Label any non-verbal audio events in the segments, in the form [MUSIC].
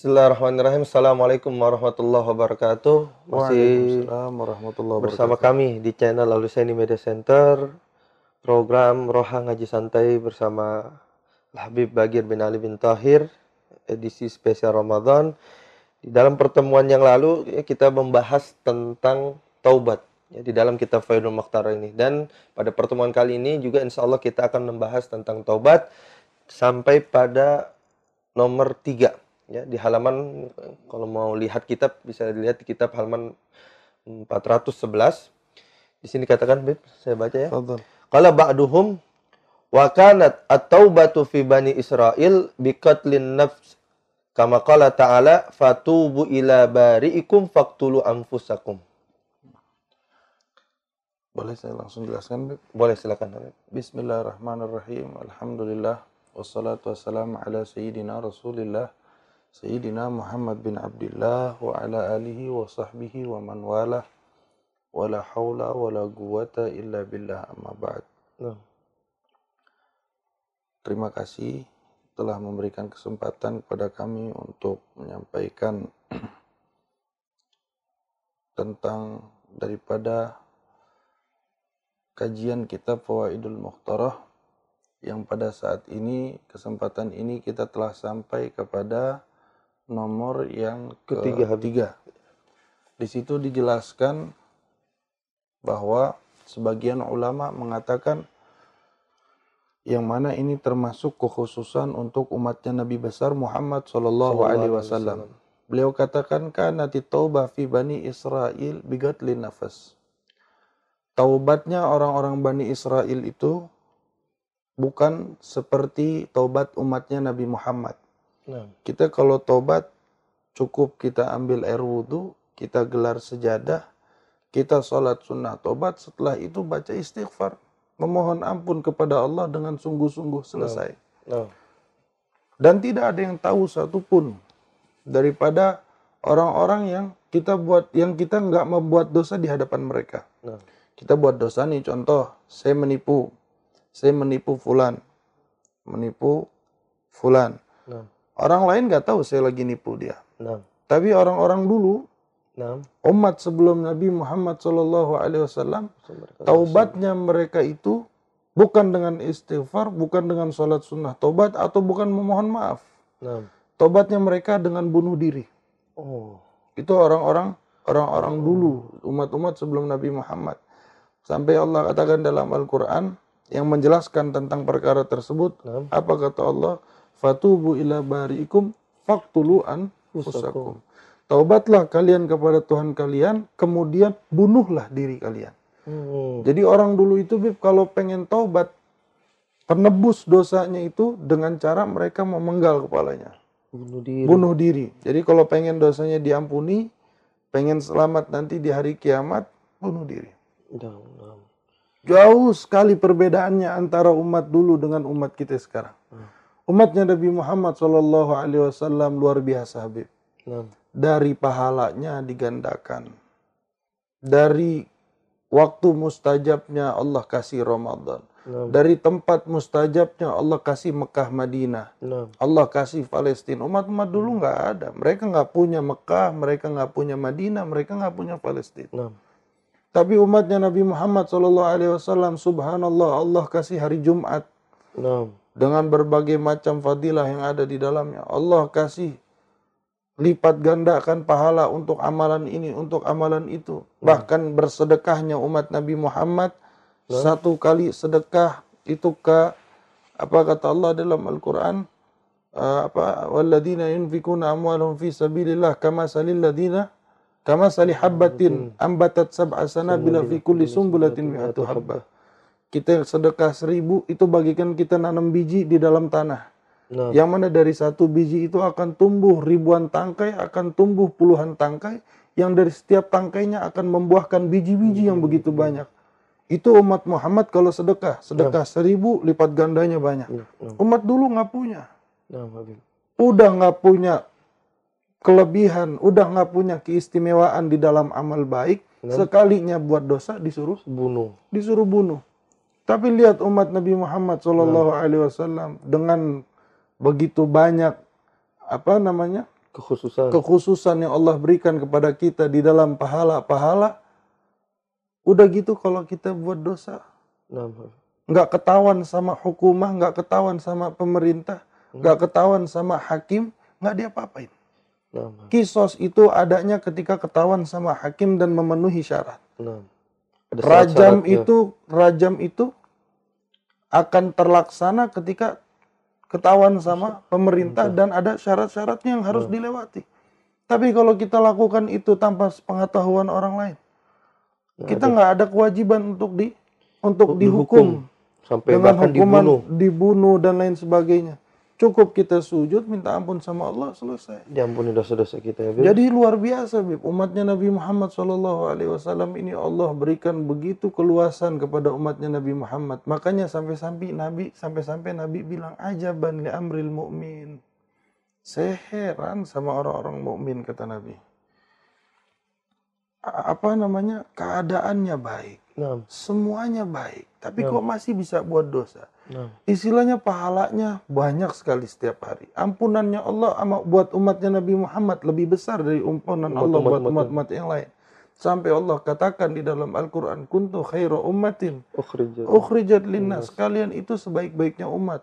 Bismillahirrahmanirrahim. Assalamualaikum warahmatullahi wabarakatuh. Masih Waalaikumsalam warahmatullahi bersama wabarakatuh. kami di channel Aluseni Media Center. Program Roha Ngaji Santai bersama Habib Bagir bin Ali bin Tahir. Edisi spesial Ramadan. Di dalam pertemuan yang lalu ya, kita membahas tentang taubat. Ya, di dalam kitab Faidul Makhtar ini. Dan pada pertemuan kali ini juga insya Allah kita akan membahas tentang taubat. Sampai pada nomor 3 ya di halaman kalau mau lihat kitab bisa dilihat di kitab halaman 411 di sini katakan Bib saya baca ya qala ba'duhum wa kanat at-taubatu fi bani Israil bi qatlin nafs kama qala ta'ala fatubu ila bari'ikum faqtulu anfusakum Boleh saya langsung jelaskan, Beb? boleh silakan Bismillahirrahmanirrahim. Alhamdulillah. Wassalatu wassalamu ala sayyidina Rasulillah. Sayyidina Muhammad bin Abdullah wa ala alihi wa sahbihi wa man walah. Wa la hawla wa la quwata illa billah amma ba'd. Nah, Terima kasih telah memberikan kesempatan kepada kami untuk menyampaikan [CLEARS THROAT] tentang daripada kajian kitab Fawaidul Mukhtarah yang pada saat ini kesempatan ini kita telah sampai kepada nomor yang Ketiga, ketiga. Di situ dijelaskan bahwa sebagian ulama mengatakan yang mana ini termasuk kekhususan untuk umatnya Nabi besar Muhammad Shallallahu Alaihi Wasallam. Beliau katakan karena taubah fi bani Israel bigatli nafas. Taubatnya orang-orang bani Israel itu bukan seperti taubat umatnya Nabi Muhammad. Nah, Kita kalau taubat cukup kita ambil air wudhu, kita gelar sejadah, kita sholat sunnah taubat, setelah itu baca istighfar. Memohon ampun kepada Allah dengan sungguh-sungguh selesai. nah, Dan tidak ada yang tahu satupun daripada orang-orang yang kita buat yang kita nggak membuat dosa di hadapan mereka. nah, Kita buat dosa nih contoh, saya menipu, saya menipu fulan, menipu fulan. nah, Orang lain nggak tahu saya lagi nipu dia. nah, Tapi orang-orang dulu, nah. umat sebelum Nabi Muhammad Shallallahu Alaihi Wasallam, taubatnya mereka itu bukan dengan istighfar, bukan dengan sholat sunnah taubat atau bukan memohon maaf. Nah. Taubatnya mereka dengan bunuh diri. Oh, Itu orang-orang orang-orang dulu, umat-umat sebelum Nabi Muhammad. Sampai Allah katakan dalam Al-Quran yang menjelaskan tentang perkara tersebut. nah. Apa kata Allah? Fatubu ila bari'ikum faqtulu anfusakum. Taubatlah kalian kepada Tuhan kalian, kemudian bunuhlah diri kalian. Hmm. Jadi orang dulu itu Bib, kalau pengen taubat, penebus dosanya itu dengan cara mereka memenggal kepalanya. Bunuh diri. Bunuh diri. Jadi kalau pengen dosanya diampuni, pengen selamat nanti di hari kiamat, bunuh diri. Nah, nah. Jauh sekali perbedaannya antara umat dulu dengan umat kita sekarang. Umatnya Nabi Muhammad Shallallahu Alaihi Wasallam luar biasa Habib. Nah. Dari pahalanya digandakan. Dari waktu mustajabnya Allah kasih Ramadan. Nah. Dari tempat mustajabnya Allah kasih Mekah Madinah. Nah. Allah kasih Palestina. Umat-umat dulu nggak ada. Mereka nggak punya Mekah, mereka nggak punya Madinah, mereka nggak punya Palestina. Tapi umatnya Nabi Muhammad Shallallahu Alaihi Wasallam, Subhanallah, Allah kasih hari Jumat. Dengan berbagai macam fadilah yang ada di dalamnya. Allah kasih lipat gandakan pahala untuk amalan ini, untuk amalan itu. Bahkan bersedekahnya umat Nabi Muhammad satu kali sedekah itu ke apa kata Allah dalam Al-Qur'an? Eh, apa? Walladzina yunfikuna amwalahum fi sabilillah kama salil ladina kama sali habbatin ambatat sab'a sanabila fi kulli sumbulatin mi'atu habbah kita sedekah seribu itu bagikan kita nanam biji di dalam tanah. Nah. Yang mana dari satu biji itu akan tumbuh ribuan tangkai, akan tumbuh puluhan tangkai, yang dari setiap tangkainya akan membuahkan biji-biji yang begitu banyak. Itu umat Muhammad kalau sedekah, sedekah seribu lipat gandanya banyak. Nah. Nah. Umat dulu nggak punya, Nah, udah nggak punya kelebihan, udah nggak punya keistimewaan di dalam amal baik, sekalinya buat dosa disuruh Bunuh. disuruh bunuh. Tapi lihat umat Nabi Muhammad Shallallahu Alaihi Wasallam dengan begitu banyak apa namanya Kekhususan. kekhususan yang Allah berikan kepada kita di dalam pahala-pahala. Udah gitu kalau kita buat dosa, Nah, nggak ketahuan sama hukumah, nggak ketahuan sama pemerintah, nggak ketahuan sama hakim, nggak diapa-apain. Nah, Habib. Kisos itu adanya ketika ketahuan sama hakim dan memenuhi syarat. Nah. Rajam itu, rajam itu akan terlaksana ketika ketahuan sama pemerintah dan ada syarat-syaratnya yang harus dilewati. Tapi kalau kita lakukan itu tanpa pengetahuan orang lain, kita nggak ada kewajiban untuk di untuk dihukum sampai dengan bahkan hukuman dibunuh. dibunuh dan lain sebagainya. Cukup kita sujud minta ampun sama Allah selesai. Diampuni dosa-dosa kita ya, Bib. Jadi luar biasa, Bib. Umatnya Nabi Muhammad Shallallahu Alaihi Wasallam ini Allah berikan begitu keluasan kepada umatnya Nabi Muhammad. Makanya sampai-sampai Nabi sampai-sampai Nabi bilang ajaban li amril mu'min. Saya heran sama orang-orang mukmin kata Nabi. A- Apa namanya? Keadaannya baik, Nah, semuanya baik, tapi kok masih bisa buat dosa? Nah, Istilahnya pahalanya banyak sekali setiap hari. Ampunannya Allah ama buat umatnya Nabi Muhammad lebih besar dari ampunan Allah buat Umat-umat umat-umat yang lain. Sampai Allah katakan di dalam Al-Quran, Kuntu khairu ummatin, ukhrijat. ukhrijat linnas. Kalian itu sebaik-baiknya umat.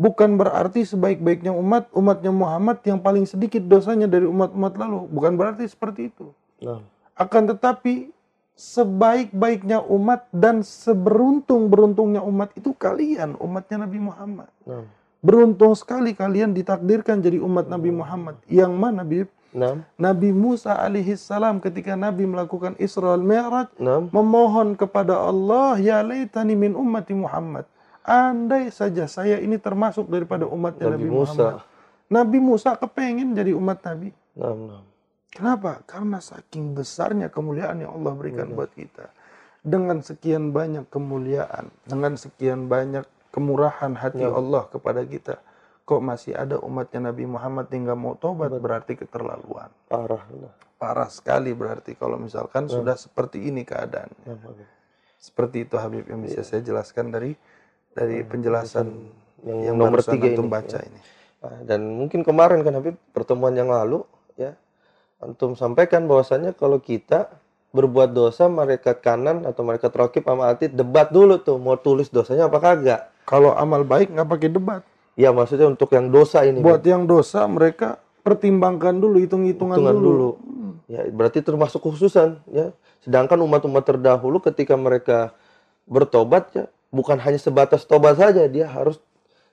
Bukan berarti sebaik-baiknya umat, umatnya Muhammad yang paling sedikit dosanya dari umat-umat lalu. Bukan berarti seperti itu. Nah, Akan tetapi sebaik-baiknya umat dan seberuntung-beruntungnya umat itu kalian, umatnya Nabi Muhammad. nah, Beruntung sekali kalian ditakdirkan jadi umat Nabi Muhammad. Yang mana, Bib? nah, Nabi Musa alaihi salam ketika Nabi melakukan Isra Mi'raj nah, memohon kepada Allah, ya laitani min ummati Muhammad. Andai saja saya ini termasuk daripada umatnya Nabi Nabi, Musa. Muhammad. Nabi Musa kepengen jadi umat Nabi. nah, nah. Kenapa? Karena saking besarnya kemuliaan yang Allah berikan buat kita. Dengan sekian banyak kemuliaan, dengan sekian banyak kemurahan hati Allah kepada kita, kok masih ada umatnya Nabi Muhammad yang nggak mau tobat berarti keterlaluan. Parah. Parah sekali berarti kalau misalkan sudah seperti ini keadaannya. Habib. Seperti itu Habib yang bisa saya jelaskan dari dari penjelasan yang, yang nomor tiga ini. baca ya. ini. Nah, dan mungkin kemarin kan Habib pertemuan yang lalu ya antum sampaikan bahwasannya kalau kita berbuat dosa malaikat kanan atau malaikat rokib sama atid debat dulu tuh mau tulis dosanya apa kagak. Kalau amal baik nggak pakai debat. ya maksudnya untuk yang dosa ini. Buat yang dosa mereka pertimbangkan dulu, hitung-hitungan hitungan dulu. dulu. Ya berarti termasuk khususan ya. Sedangkan umat-umat terdahulu ketika mereka bertobat ya bukan hanya sebatas tobat saja dia harus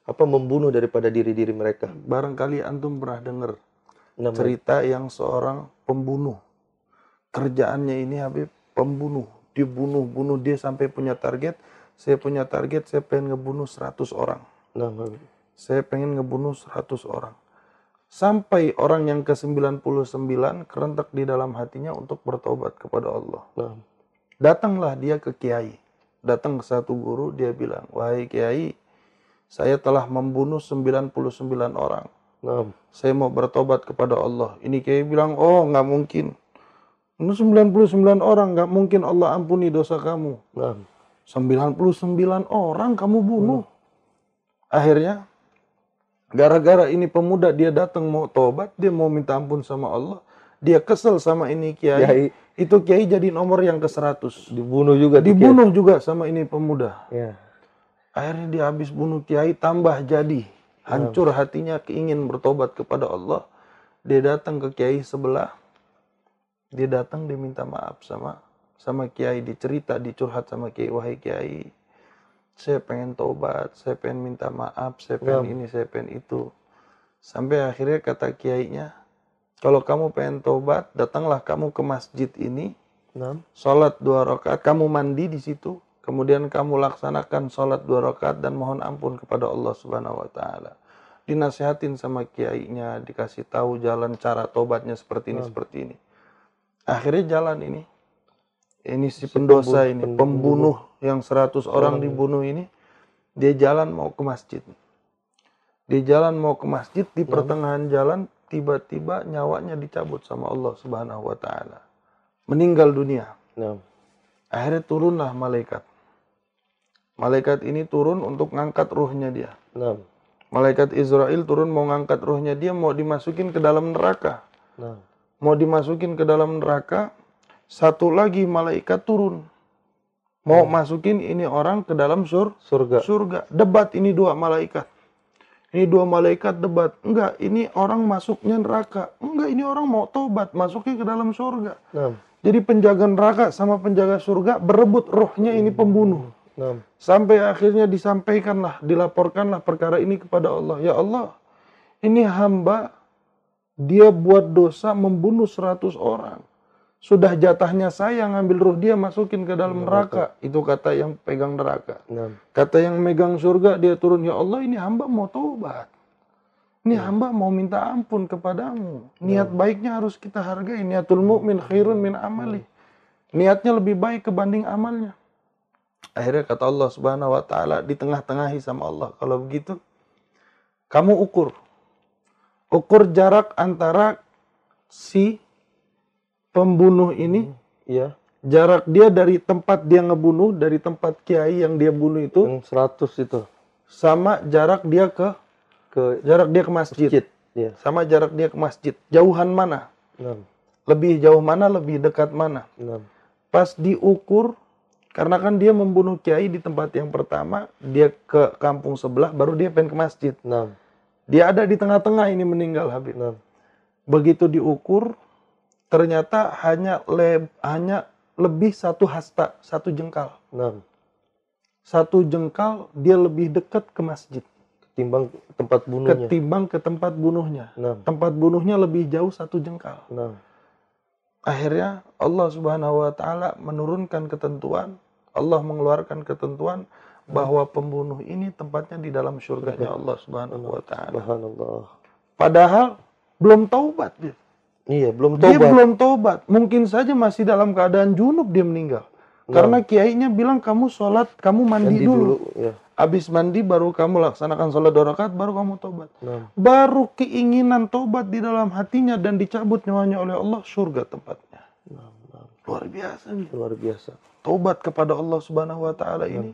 apa membunuh daripada diri-diri mereka. Barangkali antum pernah dengar Cerita yang seorang pembunuh. Kerjaannya ini Habib pembunuh. Dibunuh-bunuh dia sampai punya target. Saya punya target, saya pengen ngebunuh 100 orang. nah, Habib. Saya pengen ngebunuh 100 orang. Sampai orang yang ke-99 kerentak di dalam hatinya untuk bertobat kepada Allah. nah, Datanglah dia ke kiai. Datang ke satu guru, dia bilang, "Wahai kiai, saya telah membunuh 99 orang. Nah, Saya mau bertobat kepada Allah." Ini kiai bilang, "Oh, nggak mungkin. Ini 99 orang, nggak mungkin Allah ampuni dosa kamu. nah, 99 orang kamu bunuh." Akhirnya gara-gara ini pemuda dia datang mau tobat, dia mau minta ampun sama Allah, dia kesel sama ini kiai. Kiai. Itu kiai jadi nomor yang ke-100. dibunuh juga Dibunuh juga sama ini pemuda. Kiai. ya Akhirnya dia habis bunuh kiai tambah jadi. Hancur hatinya keingin bertobat kepada Allah. Dia datang ke kiai sebelah. Dia datang dia minta maaf sama sama kiai. Dicerita, dicurhat sama kiai. Wahai kiai, saya pengen tobat, saya pengen minta maaf, saya pengen ini, saya pengen itu. Sampai akhirnya kata kiainya, kalau kamu pengen tobat, datanglah kamu ke masjid ini, nah, sholat dua rakaat, kamu mandi di situ, kemudian kamu laksanakan sholat dua rakaat dan mohon ampun kepada Allah Subhanahu Wa Taala. Dinasihatin sama kiainya, dikasih tahu jalan cara tobatnya seperti ini, seperti ini. Akhirnya jalan ini. Ini si, pendosa pembunuh- ini, pembunuh yang 100 orang dibunuh ini, dia jalan mau ke masjid. Dia jalan mau ke masjid, di pertengahan jalan tiba-tiba nyawanya dicabut sama Allah Subhanahu wa taala. Meninggal dunia. nah, Akhirnya turunlah malaikat. Malaikat ini turun untuk ngangkat ruhnya dia. nah, Malaikat Israel turun mau ngangkat ruhnya dia mau dimasukin ke dalam neraka. Nah. Mau dimasukin ke dalam neraka, satu lagi malaikat turun. Mau masukin ini orang ke dalam sur Surga. surga. Debat ini dua malaikat. Ini dua malaikat debat. Enggak, ini orang masuknya neraka. Enggak, ini orang mau tobat, masuknya ke dalam surga. Nah. Jadi penjaga neraka sama penjaga surga berebut rohnya ini pembunuh. Nah. Sampai akhirnya disampaikanlah, dilaporkanlah perkara ini kepada Allah. Ya Allah, ini hamba, dia buat dosa membunuh 100 orang. Sudah jatahnya saya ngambil ruh dia masukin ke dalam neraka. Itu kata yang pegang neraka. Nah. Kata yang megang surga, dia turun, Ya Allah ini hamba mau taubat. Ini hamba mau minta ampun kepadamu. Niat baiknya harus kita hargai. Niatul mu'min khairun min amali. Niatnya lebih baik kebanding amalnya. Akhirnya kata Allah subhanahu wa ta'ala di tengah-tengahi sama Allah. Kalau begitu, kamu ukur. Ukur jarak antara si pembunuh ini, Iya. jarak dia dari tempat dia ngebunuh, dari tempat kiai yang dia bunuh itu, Yang 100 itu sama jarak dia ke ke jarak dia ke masjid. masjid. Iya. Sama jarak dia ke masjid. Jauhan mana? Nah. Lebih jauh mana? Lebih dekat mana? Nah. Pas diukur, karena kan dia membunuh kiai di tempat yang pertama, dia ke kampung sebelah, baru dia pengen ke masjid. Nah. Dia ada di tengah-tengah ini meninggal Habib. Nah. Begitu diukur, ternyata hanya le- hanya lebih satu hasta, satu jengkal. Nah. Satu jengkal dia lebih dekat ke masjid Ketimbang tempat bunuhnya. ketimbang ke tempat bunuhnya. Nah. Tempat bunuhnya lebih jauh satu jengkal. Nah. Akhirnya Allah Subhanahu wa taala menurunkan ketentuan, Allah mengeluarkan ketentuan bahwa pembunuh ini tempatnya di dalam surganya Allah Subhanahu wa taala. Subhanallah. Padahal belum taubat dia. Iya, belum Dia tobat. belum taubat. Mungkin saja masih dalam keadaan junub dia meninggal. Karena kiainya bilang kamu sholat, kamu mandi, Mandi dulu. dulu. Ya. Habis mandi baru kamu laksanakan sholat dua rakaat, baru kamu taubat. Nah. Baru keinginan taubat di dalam hatinya dan dicabut nyawanya oleh Allah, surga tempatnya. Luar biasa nih. Luar biasa. Taubat kepada Allah Subhanahu wa taala ini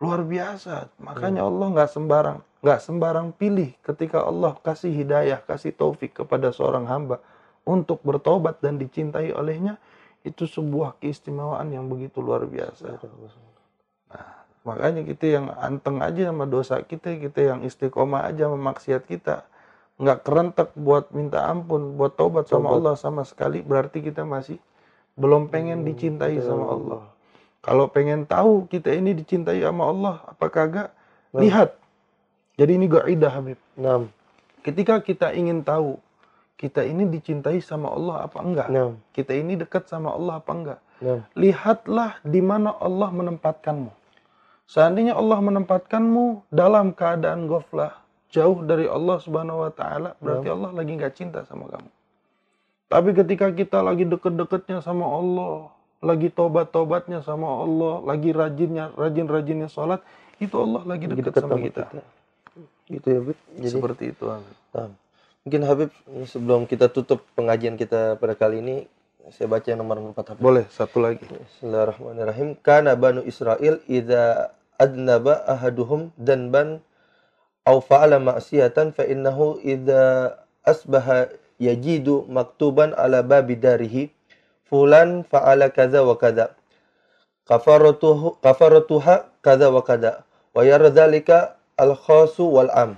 luar biasa. Makanya Allah nggak sembarang, nggak sembarang pilih ketika Allah kasih hidayah, kasih taufik kepada seorang hamba untuk bertobat dan dicintai olehnya, itu sebuah keistimewaan yang begitu luar biasa. Makanya kita yang anteng aja sama dosa kita, kita yang istiqomah aja sama maksiat kita. Nggak kerentek buat minta ampun, buat taubat sama Allah sama sekali, berarti kita masih belum pengen dicintai sama Allah. Kalau pengen tahu kita ini dicintai sama Allah, apa kagak? Lihat. Jadi ini gaidah Habib. Nah. Ketika kita ingin tahu kita ini dicintai sama Allah apa enggak? Nah. Kita ini dekat sama Allah apa enggak? Nah. lihatlah di mana Allah menempatkanmu. Seandainya Allah menempatkanmu dalam keadaan goflah, jauh dari Allah Subhanahu wa taala, berarti Allah lagi nggak cinta sama kamu. Tapi ketika kita lagi deket-deketnya sama Allah, lagi tobat-tobatnya sama Allah, lagi rajinnya rajin-rajinnya sholat, itu Allah lagi dekat dekat sama sama kita. Gitu ya, Bib. Jadi, Seperti itu. Nah. Mungkin Habib, sebelum kita tutup pengajian kita pada kali ini, saya baca yang nomor 4 Habib. Boleh satu lagi. Bismillahirrahmanirrahim. Kana banu Israel idza adnaba ahaduhum danban aw fa'ala ma'siyatan fa innahu idza asbaha yajidu maktuban ala babi darihi fulan fa'ala kadza wa kadza kafaratuhu kafaratuha kadza wa kadza wa yara dzalika al khasu wal am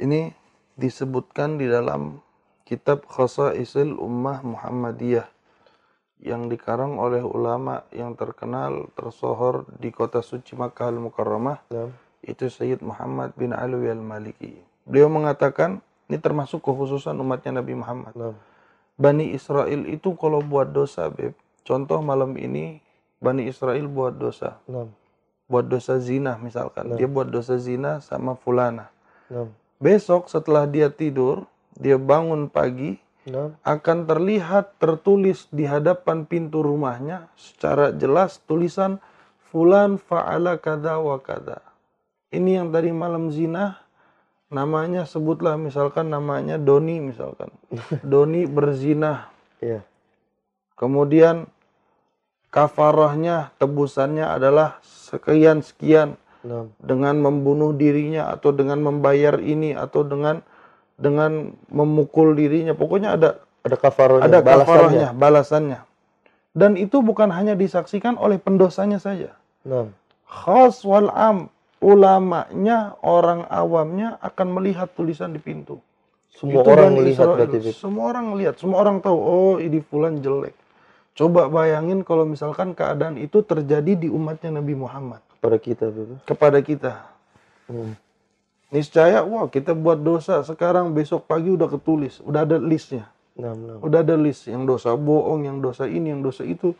Ini disebutkan di dalam kitab Khasaisul Ummah Muhammadiyah yang dikarang oleh ulama yang terkenal tersohor di kota suci Makkah Al-Mukarramah Nah, itu Sayyid Muhammad bin Alwi Al-Maliki. Beliau mengatakan ini termasuk kekhususan umatnya Nabi Muhammad. nah, Bani Israel itu kalau buat dosa, Beb. Contoh malam ini Bani Israel buat dosa. nah, Buat dosa zina misalkan. Dia buat dosa zina sama fulana. nah, Besok setelah dia tidur, dia bangun pagi, nah, akan terlihat tertulis di hadapan pintu rumahnya secara jelas tulisan fulan fa'ala kada wa kada. Ini yang tadi malam zina namanya sebutlah misalkan namanya Doni misalkan. [LAUGHS] Doni berzina. ya, Kemudian kafarahnya tebusannya adalah sekian sekian Nah, dengan membunuh dirinya atau dengan membayar ini atau dengan dengan memukul dirinya. Pokoknya ada ada kafarohnya, ada balasannya. kafarohnya, balasannya. Dan itu bukan hanya disaksikan oleh pendosanya saja. Nah, Khas wal am, ulamanya, orang awamnya akan melihat tulisan di pintu. semua Itu orang melihat berarti. Semua orang melihat, semua orang tahu, oh ini fulan jelek. Coba bayangin kalau misalkan keadaan itu terjadi di umatnya Nabi Muhammad Pada kita, kepada kita. Hmm. Niscaya, wah kita buat dosa sekarang besok pagi udah ketulis, udah ada listnya. Nah, nah. Udah ada list yang dosa bohong, yang dosa ini, yang dosa itu.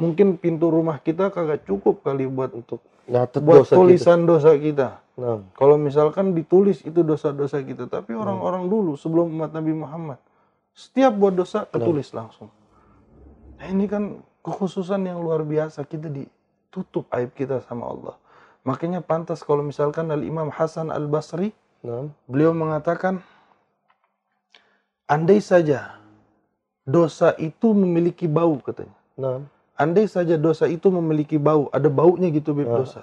Mungkin pintu rumah kita kagak cukup kali buat Untuk nyatet buat dosa kita. tulisan dosa kita. Nah, Kalau misalkan ditulis itu dosa-dosa kita, tapi orang-orang dulu sebelum umat Nabi Muhammad, setiap buat dosa ketulis langsung. Nah, ini kan kekhususan yang luar biasa kita ditutup aib kita sama Allah. Makanya pantas kalau misalkan Al Imam Hasan Al Basri nah, beliau mengatakan, andai saja dosa itu memiliki bau katanya. nah, Andai saja dosa itu memiliki bau, ada baunya gitu Bib, Ah. dosa.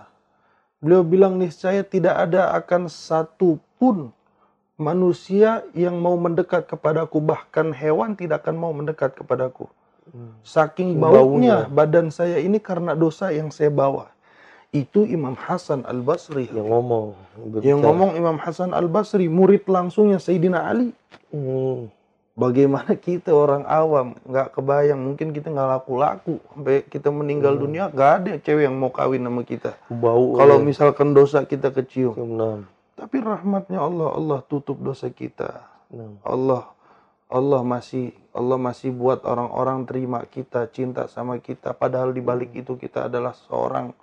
Beliau bilang niscaya tidak ada akan satu pun manusia yang mau mendekat kepadaku, bahkan hewan tidak akan mau mendekat kepadaku. Hmm. Saking Baunya. baunya badan saya ini karena dosa yang saya bawa. Itu Imam Hasan Al Basri. yang ngomong. Yang berbicara. ngomong Imam Hasan Al Basri, murid langsungnya Sayyidina Ali. Hmm. Bagaimana kita orang awam nggak kebayang mungkin kita nggak laku-laku sampai kita meninggal dunia nggak ada cewek yang mau kawin sama kita. Bau. Kalau ya. misalkan dosa kita kecium, Nah, tapi rahmatnya Allah Allah tutup dosa kita. nah. Allah Allah masih Allah masih buat orang-orang terima kita, cinta sama kita padahal di balik itu kita adalah seorang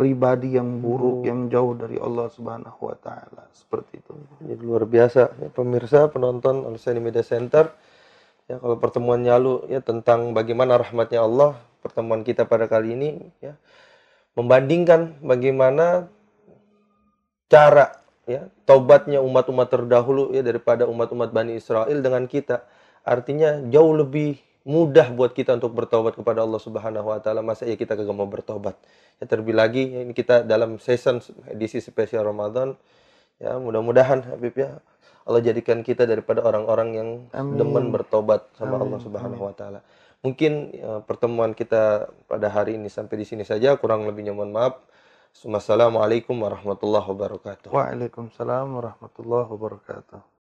pribadi yang buruk yang jauh dari Allah Subhanahu wa taala. Seperti itu. Jadi luar biasa ya pemirsa penonton Al-Sani Media Center. Ya kalau pertemuan lalu ya tentang bagaimana rahmatnya Allah, pertemuan kita pada kali ini ya membandingkan bagaimana cara ya taubatnya umat-umat terdahulu ya daripada umat-umat Bani Israel dengan kita. Artinya jauh lebih mudah buat kita untuk bertobat kepada Allah Subhanahu wa taala. Masa ya kita kagak mau bertobat. Ya terlebih lagi ya, ini kita dalam season edisi spesial Ramadan Ya, mudah-mudahan Habib ya Allah jadikan kita daripada orang-orang yang Amin. demen bertobat sama Amin. Allah Subhanahu wa taala. Mungkin ya, pertemuan kita pada hari ini sampai di sini saja, kurang lebihnya mohon maaf. Assalamualaikum warahmatullahi wabarakatuh. Waalaikumsalam warahmatullahi wabarakatuh.